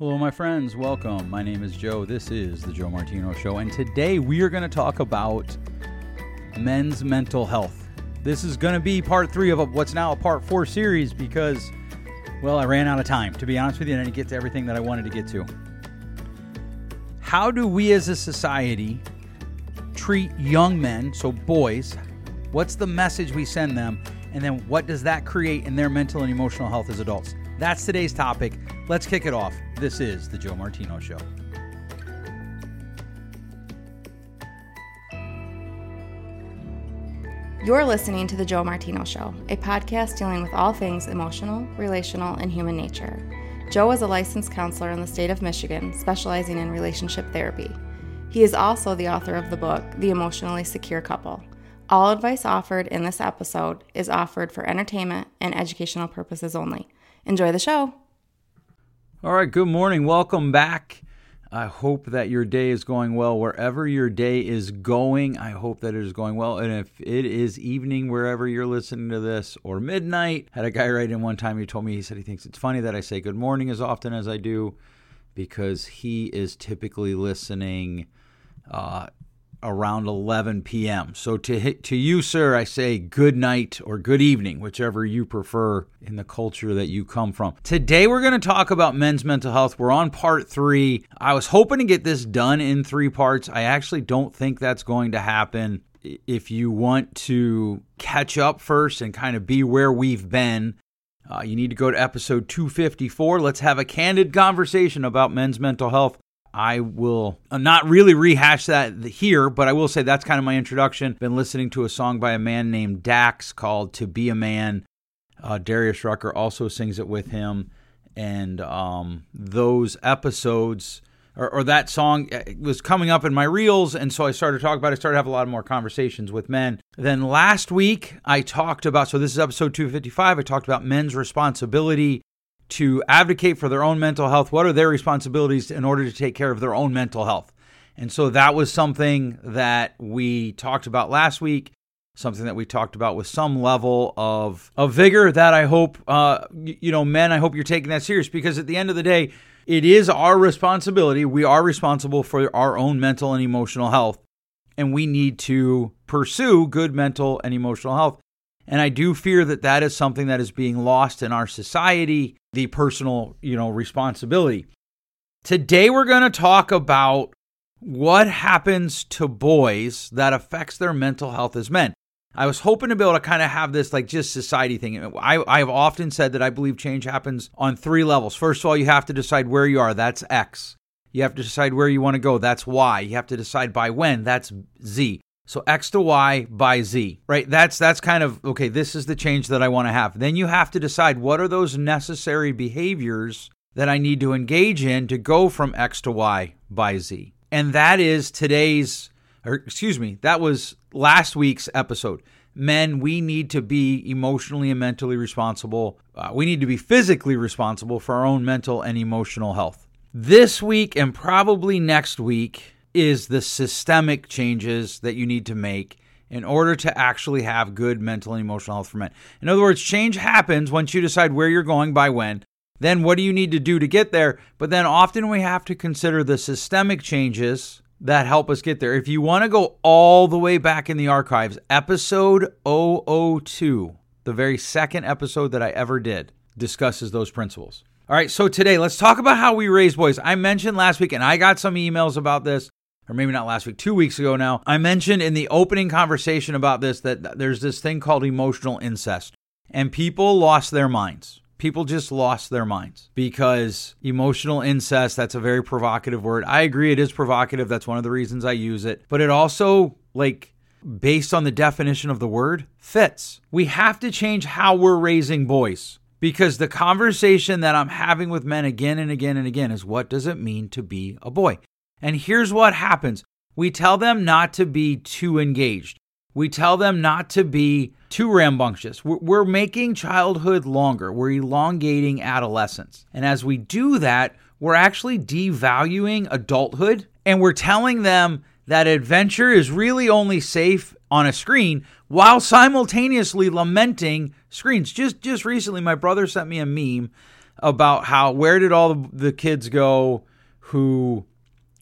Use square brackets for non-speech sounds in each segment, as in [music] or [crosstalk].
Hello, my friends. Welcome. My name is Joe. This is the Joe Martino Show, and today we are going to talk about men's mental health. This is going to be part three of what's now a part four series because, well, I ran out of time, to be honest with you, and I didn't get to everything that I wanted to get to. How do we as a society treat young men, so boys? What's the message we send them? And then what does that create in their mental and emotional health as adults? That's today's topic. Let's kick it off. This is The Joe Martino Show. You're listening to The Joe Martino Show, a podcast dealing with all things emotional, relational, and human nature. Joe is a licensed counselor in the state of Michigan, specializing in relationship therapy. He is also the author of the book, The Emotionally Secure Couple. All advice offered in this episode is offered for entertainment and educational purposes only. Enjoy the show. All right, good morning. Welcome back. I hope that your day is going well wherever your day is going. I hope that it is going well. And if it is evening wherever you're listening to this or midnight, had a guy write in one time, he told me, he said he thinks it's funny that I say good morning as often as I do because he is typically listening uh, around 11 p.m. So to to you, sir, I say good night or good evening, whichever you prefer in the culture that you come from. Today we're going to talk about men's mental health. We're on part three. I was hoping to get this done in three parts. I actually don't think that's going to happen. If you want to catch up first and kind of be where we've been, uh, you need to go to episode 254. Let's have a candid conversation about men's mental health. I will not really rehash that here, but I will say that's kind of my introduction. Been listening to a song by a man named Dax called To Be a Man. Uh, Darius Rucker also sings it with him. And um, those episodes, or, or, that song, uh, was coming up in my reels. And so I started talking about it. I started to have a lot more conversations with men. Then last week, I talked about, so this is episode 255, I talked about men's responsibility to advocate for their own mental health. What are their responsibilities in order to take care of their own mental health? And so that was something that we talked about last week, something that we talked about with some level of, of vigor that I hope, uh, you know, men, I hope you're taking that serious because at the end of the day, it is our responsibility. We are responsible for our own mental and emotional health, and we need to pursue good mental and emotional health. And I do fear that that is something that is being lost in our society, the personal, you know, responsibility. Today we're going to talk about what happens to boys that affects their mental health as men. I was hoping to be able to kind of have this like just society thing. I, I've often said that I believe change happens on three levels. First of all, you have to decide where you are. That's X. You have to decide where you want to go. That's Y. You have to decide by when. That's Z. So x to y by z, right? That's that's kind of okay, this is the change that I want to have. Then you have to decide what are those necessary behaviors that I need to engage in to go from x to y by z. And that is today's or excuse me, that was last week's episode. Men, we need to be emotionally and mentally responsible. Uh, we need to be physically responsible for our own mental and emotional health. This week and probably next week, is the systemic changes that you need to make in order to actually have good mental and emotional health for men. In other words, change happens once you decide where you're going by when. Then what do you need to do to get there? But then often we have to consider the systemic changes that help us get there. If you want to go all the way back in the archives, episode 002, the very second episode that I ever did, discusses those principles. All right, so today let's talk about how we raise boys. I mentioned last week, and I got some emails about this or maybe not last week, two weeks ago now, I mentioned in the opening conversation about this that there's this thing called emotional incest. And people lost their minds. People just lost their minds because emotional incest, that's a very provocative word. I agree, it is provocative. That's one of the reasons I use it. But it also, like, based on the definition of the word, fits. We have to change how we're raising boys because the conversation that I'm having with men again and again and again is what does it mean to be a boy? And here's what happens we tell them not to be too engaged, we tell them not to be too rambunctious. We're making childhood longer, we're elongating adolescence. And as we do that, we're actually devaluing adulthood and we're telling them that adventure is really only safe on a screen while simultaneously lamenting screens. Just just recently my brother sent me a meme about how where did all the, kids go who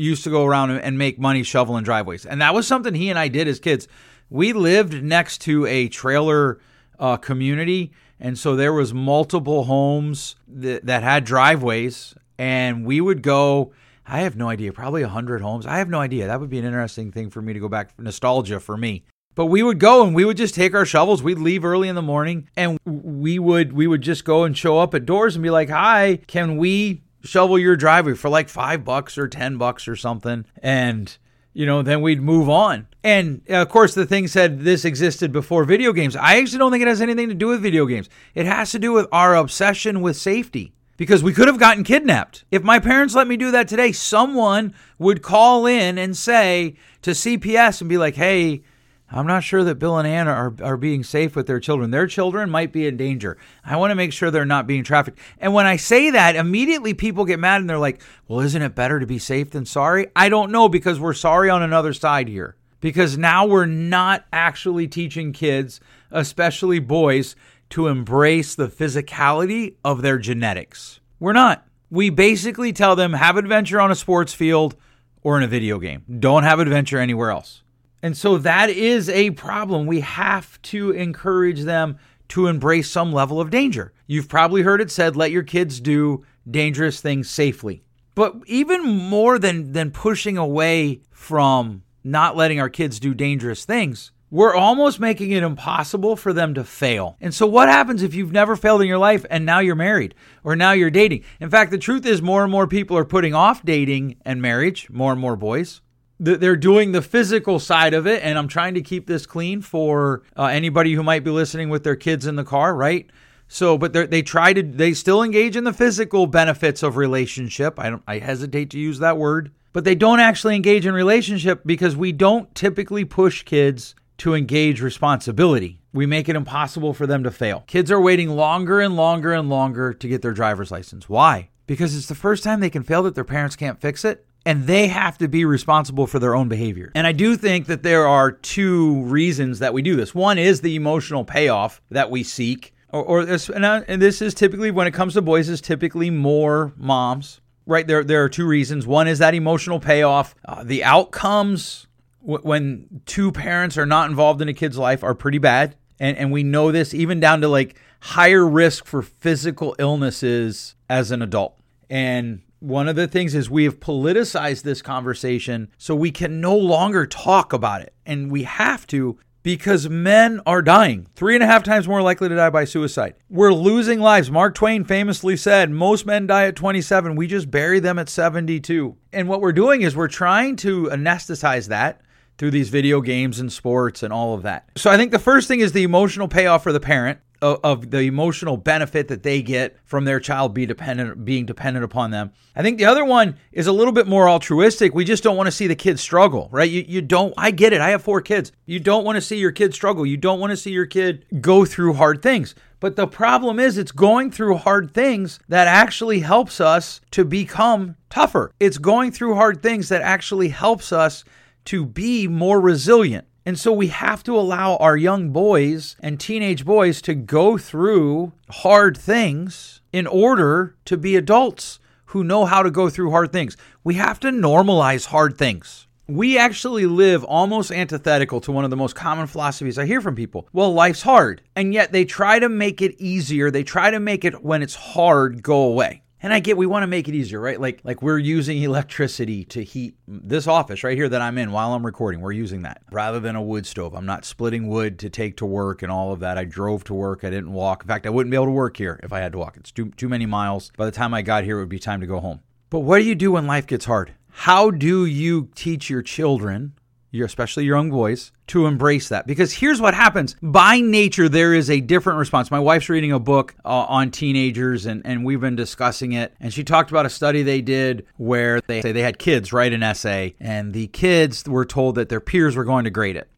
used to go around and make money shoveling driveways. And that was something he and I did as kids. We lived next to a trailer uh, community, and so there was multiple homes that, that had driveways, and we would go. I have no idea, probably 100 homes. I have no idea. That would be an interesting thing for me to go back, nostalgia for me. But we would go and we would just take our shovels. We'd leave early in the morning and we would we would just go and show up at doors and be like, "Hi, can we shovel your driveway for like 5 bucks or 10 bucks or something?" And you know, then we'd move on. And of course, the thing said this existed before video games. I actually don't think it has anything to do with video games. It has to do with our obsession with safety because we could have gotten kidnapped. If my parents let me do that today, someone would call in and say to CPS and be like, hey, I'm not sure that Bill and Anna are, are being safe with their children. Their children might be in danger. I want to make sure they're not being trafficked. And when I say that, immediately people get mad and they're like, well, isn't it better to be safe than sorry? I don't know because we're sorry on another side here. Because now we're not actually teaching kids, especially boys, to embrace the physicality of their genetics. We're not. We basically tell them have adventure on a sports field or in a video game. Don't have adventure anywhere else. And so that is a problem. We have to encourage them to embrace some level of danger. You've probably heard it said, let your kids do dangerous things safely. But even more than, than pushing away from not letting our kids do dangerous things, we're almost making it impossible for them to fail. And so, what happens if you've never failed in your life and now you're married or now you're dating? In fact, the truth is, more and more people are putting off dating and marriage, more and more boys they're doing the physical side of it and i'm trying to keep this clean for uh, anybody who might be listening with their kids in the car right? So but they try to they still engage in the physical benefits of relationship. I don't i hesitate to use that word. But they don't actually engage in relationship because we don't typically push kids to engage responsibility. We make it impossible for them to fail. Kids are waiting longer and longer and longer to get their driver's license. Why? Because it's the first time they can fail that their parents can't fix it and they have to be responsible for their own behavior. And I do think that there are two reasons that we do this. One is the emotional payoff that we seek, or, or this, and this is typically when it comes to boys, is typically more moms. Right there, there are two reasons. One is that emotional payoff. Uh, the outcomes w- when two parents are not involved in a kid's life are pretty bad, and and we know this even down to like higher risk for physical illnesses as an adult. And one of the things is we have politicized this conversation so we can no longer talk about it. And we have to because men are dying. Three and a half times more likely to die by suicide. We're losing lives. Mark Twain famously said, Most men die at 27. We just bury them at 72. And what we're doing is we're trying to anesthetize that through these video games and sports and all of that. So I think the first thing is the emotional payoff for the parent of, of, the emotional benefit that they get from their child be dependent being dependent upon them. I think the other one is a little bit more altruistic. We just don't want to see the kids struggle, right? You you don't I get it. I have four kids. You don't want to see your kid struggle. You don't want to see your kid go through hard things. But the problem is it's going through hard things that actually helps us to become tougher. It's going through hard things that actually helps us to be more resilient. And so we have to allow our young boys and teenage boys to go through hard things in order to be adults who know how to go through hard things. We have to normalize hard things. We actually live almost antithetical to one of the most common philosophies I hear from people. Well, life's hard. And yet they try to make it easier. They try to make it when it's hard go away. And I get we want to make it easier, right? Like like we're using electricity to heat this office right here that I'm in while I'm recording. We're using that rather than a wood stove. I'm not splitting wood to take to work and all of that. I drove to work. I didn't walk. In fact, I wouldn't be able to work here if I had to walk. It's too too many miles. By the time I got here, it would be time to go home. But what do you do when life gets hard? How do you teach your children your, especially your young boys, to embrace that. Because here's what happens by nature, there is a different response. My wife's reading a book uh, on teenagers, and, and we've been discussing it. And she talked about a study they did where they say they had kids write an essay, and the kids were told that their peers were going to grade it.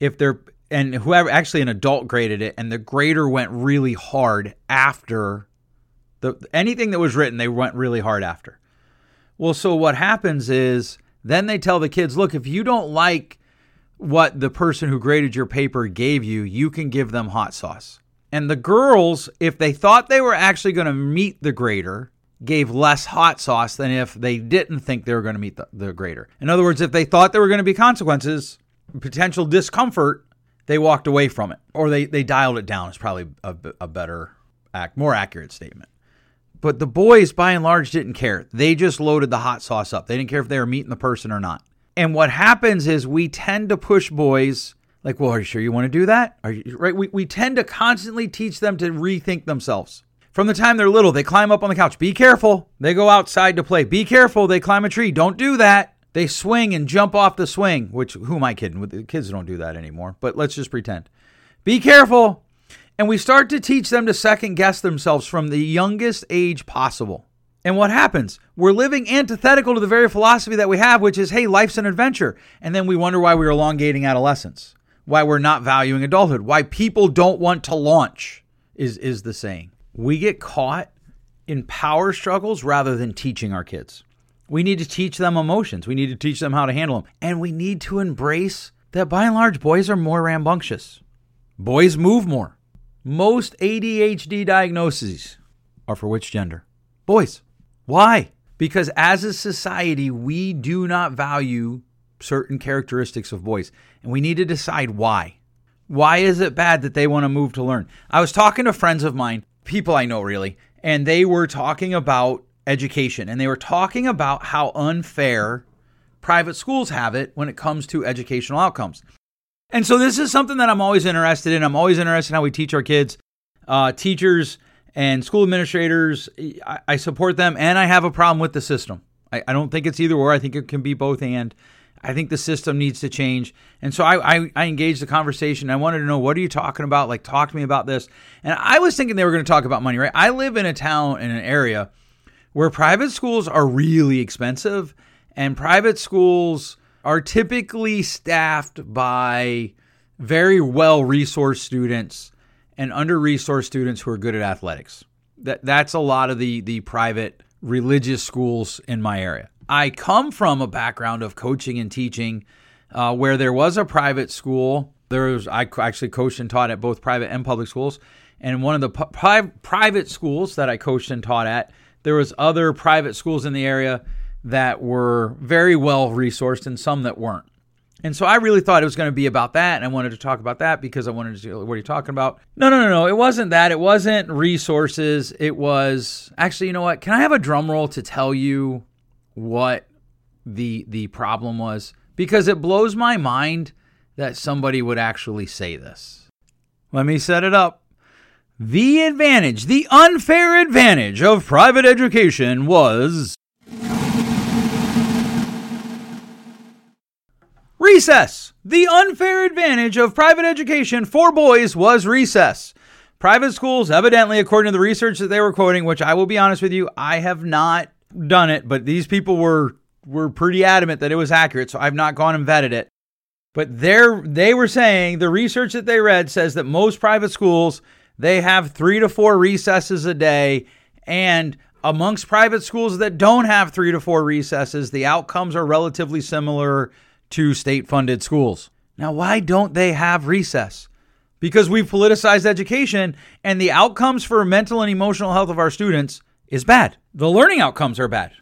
If they're and whoever actually an adult graded it, and the grader went really hard after the anything that was written, they went really hard after. Well, so what happens is then they tell the kids, look, if you don't like what the person who graded your paper gave you, you can give them hot sauce. And the girls, if they thought they were actually going to meet the grader, gave less hot sauce than if they didn't think they were going to meet the, the grader. In other words, if they thought there were going to be consequences, potential discomfort, they walked away from it or they, they dialed it down is probably a, a better more accurate statement but the boys by and large didn't care. They just loaded the hot sauce up. They didn't care if they were meeting the person or not. And what happens is we tend to push boys like well are you sure you want to do that? Are you right? We, we tend to constantly teach them to rethink themselves. From the time they're little they climb up on the couch. Be careful. They go outside to play. Be careful. They climb a tree. Don't do that. They swing and jump off the swing, which who am I kidding? The kids don't do that anymore, but let's just pretend. Be careful. And we start to teach them to second guess themselves from the youngest age possible. And what happens? We're living antithetical to the very philosophy that we have, which is, hey, life's an adventure. And then we wonder why we're elongating adolescence, why we're not valuing adulthood, why people don't want to launch, is, is the saying. We get caught in power struggles rather than teaching our kids. We need to teach them emotions. We need to teach them how to handle them. And we need to embrace that by and large, boys are more rambunctious. Boys move more. Most ADHD diagnoses are for which gender? Boys. Why? Because as a society, we do not value certain characteristics of boys. And we need to decide why. Why is it bad that they want to move to learn? I was talking to friends of mine, people I know really, and they were talking about education. And they were talking about how unfair private schools have it when it comes to educational outcomes. And so this is something that I'm always interested in. I'm always interested in how we teach our kids. Uh, teachers and school administrators, I, I, support them, and I have a problem with the system. I, I, don't think it's either or. I think it can be both and. I think the system needs to change. And so I, I, I engaged the conversation. I wanted to know, what are you talking about? Like, talk to me about this. And I was thinking they were going to talk about money, right? I live in a town, in an area where private schools are really expensive and private schools are typically staffed by very well resourced students and under resourced students who are good at athletics. That that's a lot of the the private religious schools in my area. I come from a background of coaching and teaching, uh, where there was a private school. There was I actually coached and taught at both private and public schools, and one of the pu- private schools that I coached and taught at there was other private schools in the area that were very well resourced and some that weren't. And so I really thought it was going to be about that. And I wanted to talk about that because I wanted to see what are you talking about? No, no, no, no. It wasn't that. It wasn't resources. It was actually, you know what? Can I have a drum roll to tell you what the the problem was? Because it blows my mind that somebody would actually say this. Let me set it up. The advantage, the unfair advantage of private education was recess. The unfair advantage of private education for boys was recess. Private schools, evidently, according to the research that they were quoting, which I will be honest with you, I have not done it, but these people were were pretty adamant that it was accurate, so I've not gone and vetted it. But they they were saying the research that they read says that most private schools they have three to four recesses a day. And amongst private schools that don't have three to four recesses, the outcomes are relatively similar to state funded schools. Now, why don't they have recess? Because we've politicized education and the outcomes for mental and emotional health of our students is bad. The learning outcomes are bad.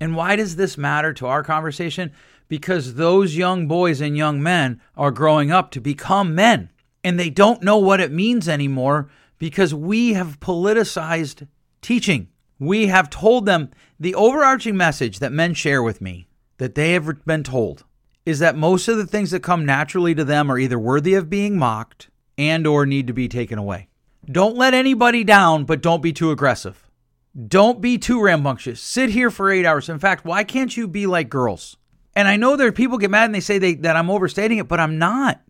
And why does this matter to our conversation? Because those young boys and young men are growing up to become men and they don't know what it means anymore because we have politicized teaching. We have told them the overarching message that men share with me that they have been told is that most of the things that come naturally to them are either worthy of being mocked and or need to be taken away. Don't let anybody down, but don't be too aggressive. Don't be too rambunctious. Sit here for 8 hours. In fact, why can't you be like girls? And I know there people get mad and they say they, that I'm overstating it, but I'm not.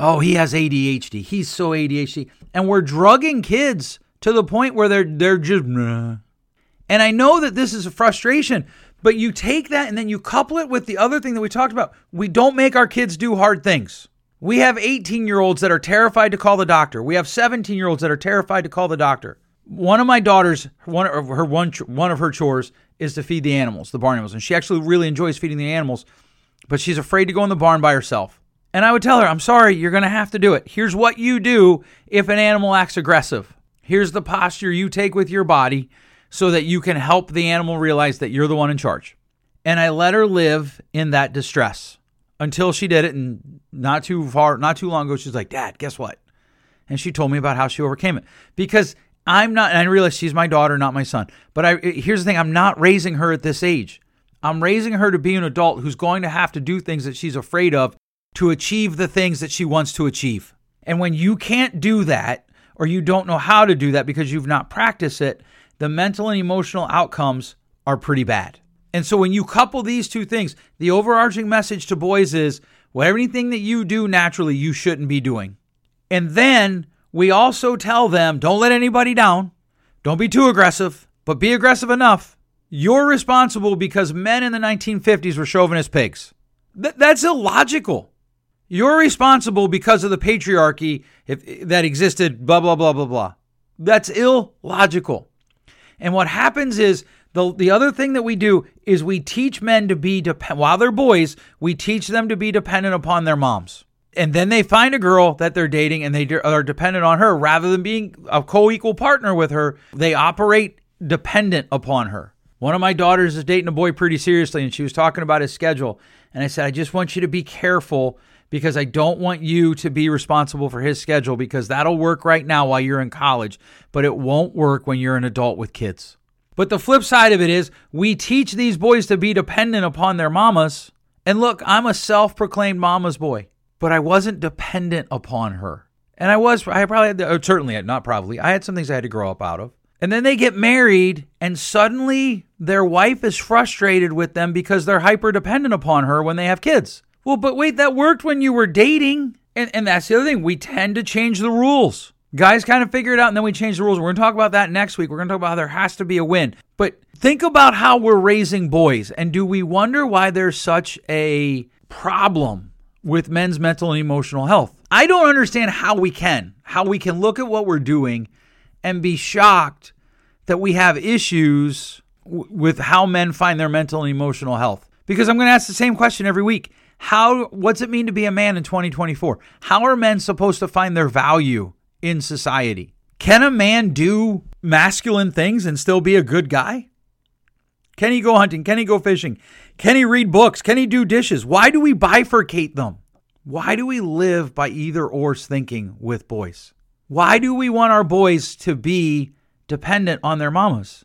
Oh, he has ADHD. He's so ADHD. And we're drugging kids to the point where they're they're just nah. And I know that this is a frustration, but you take that and then you couple it with the other thing that we talked about. We don't make our kids do hard things. We have 18 year olds that are terrified to call the doctor. We have 17 year olds that are terrified to call the doctor. One of my daughters, one of her one one of her chores is to feed the animals, the barn animals, and she actually really enjoys feeding the animals, but she's afraid to go in the barn by herself. And I would tell her, I'm sorry, you're going to have to do it. Here's what you do if an animal acts aggressive. Here's the posture you take with your body so that you can help the animal realize that you're the one in charge. And I let her live in that distress until she did it. And not too far, not too long ago, she's like, Dad, guess what? And she told me about how she overcame it. Because I'm not, and I realize she's my daughter, not my son. But I, here's the thing I'm not raising her at this age. I'm raising her to be an adult who's going to have to do things that she's afraid of to achieve the things that she wants to achieve. And when you can't do that, or you don't know how to do that because you've not practiced it, the mental and emotional outcomes are pretty bad. And so when you couple these two things, the overarching message to boys is well, anything that you do naturally, you shouldn't be doing. And then we also tell them don't let anybody down, don't be too aggressive, but be aggressive enough. You're responsible because men in the 1950s were chauvinist pigs. Th- that's illogical. You're responsible because of the patriarchy if, that existed, blah, blah, blah, blah, blah. That's illogical. And what happens is the, the other thing that we do is we teach men to be, dependent. while they're boys, we teach them to be dependent upon their moms. And then they find a girl that they're dating and they are dependent on her rather than being a co equal partner with her. They operate dependent upon her. One of my daughters is dating a boy pretty seriously, and she was talking about his schedule. And I said, I just want you to be careful because I don't want you to be responsible for his schedule because that'll work right now while you're in college, but it won't work when you're an adult with kids. But the flip side of it is we teach these boys to be dependent upon their mamas. And look, I'm a self proclaimed mama's boy, but I wasn't dependent upon her. And I was, I probably had, to, oh, certainly, not probably, I had some things I had to grow up out of. And then they get married, and suddenly their wife is frustrated with them because they're hyper dependent upon her when they have kids. Well, but wait, that worked when you were dating. And, and that's the other thing. We tend to change the rules. Guys kind of figure it out and then we change the rules. We're going to talk about that next week. We're going to talk about how there has to be a win. But think about how we're raising boys. And do we wonder why there's such a problem with men's mental and emotional health? I don't understand how we can, how we can look at what we're doing and be shocked that we have issues w- with how men find their mental and emotional health. Because I'm going to ask the same question every week. How what's it mean to be a man in 2024? How are men supposed to find their value in society? Can a man do masculine things and still be a good guy? Can he go hunting? Can he go fishing? Can he read books? Can he do dishes? Why do we bifurcate them? Why do we live by either or's thinking with boys? Why do we want our boys to be dependent on their mamas?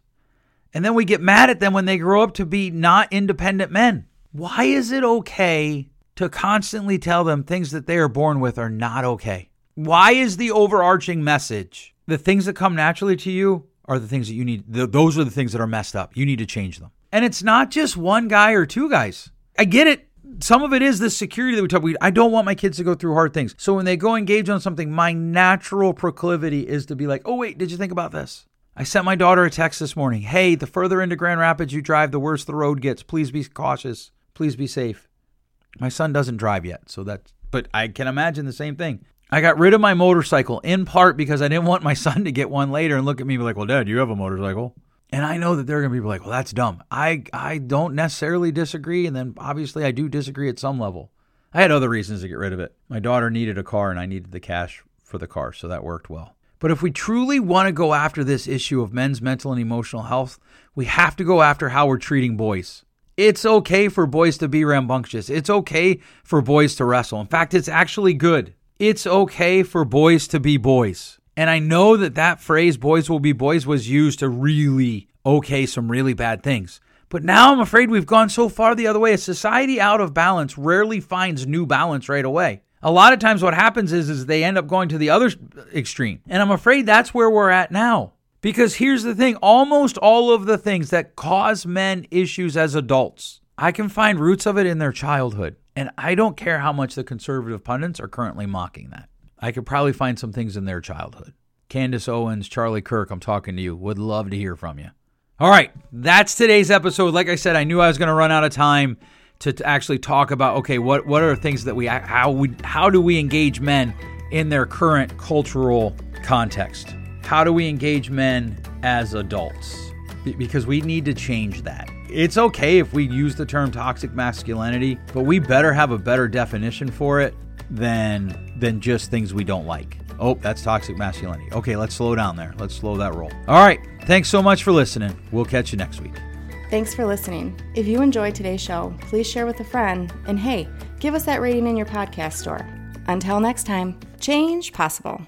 And then we get mad at them when they grow up to be not independent men. Why is it okay to constantly tell them things that they are born with are not okay? Why is the overarching message the things that come naturally to you are the things that you need? those are the things that are messed up. You need to change them. And it's not just one guy or two guys. I get it. Some of it is the security that we talk about. I don't want my kids to go through hard things. So when they go engage on something, my natural proclivity is to be like, oh, wait, did you think about this? I sent my daughter a text this morning. Hey, the further into Grand Rapids you drive, the worse the road gets. Please be cautious. Please be safe. My son doesn't drive yet, so that but I can imagine the same thing. I got rid of my motorcycle in part because I didn't want my [laughs] son to get one later and look at me and be like, "Well, dad, you have a motorcycle." And I know that they're going to be like, "Well, that's dumb." I I don't necessarily disagree, and then obviously I do disagree at some level. I had other reasons to get rid of it. My daughter needed a car and I needed the cash for the car, so that worked well. But if we truly want to go after this issue of men's mental and emotional health, we have to go after how we're treating boys. It's okay for boys to be rambunctious. It's okay for boys to wrestle. In fact, it's actually good. It's okay for boys to be boys. And I know that that phrase, boys will be boys, was used to really okay some really bad things. But now I'm afraid we've gone so far the other way. A society out of balance rarely finds new balance right away. A lot of times what happens is, is they end up going to the other extreme. And I'm afraid that's where we're at now. Because here's the thing almost all of the things that cause men issues as adults, I can find roots of it in their childhood. And I don't care how much the conservative pundits are currently mocking that. I could probably find some things in their childhood. Candace Owens, Charlie Kirk, I'm talking to you. Would love to hear from you. All right, that's today's episode. Like I said, I knew I was going to run out of time to, to, actually talk about okay, what what are things that we how we how do we engage men in their current cultural context? How do we engage men as adults? Because we need to change that. It's okay if we use the term toxic masculinity, but we better have a better definition for it than than just things we don't like. Oh, that's toxic masculinity. Okay, let's slow down there. Let's slow that roll. All right. Thanks so much for listening. We'll catch you next week. Thanks for listening. If you enjoyed today's show, please share with a friend. And hey, give us that rating in your podcast store. Until next time, change possible.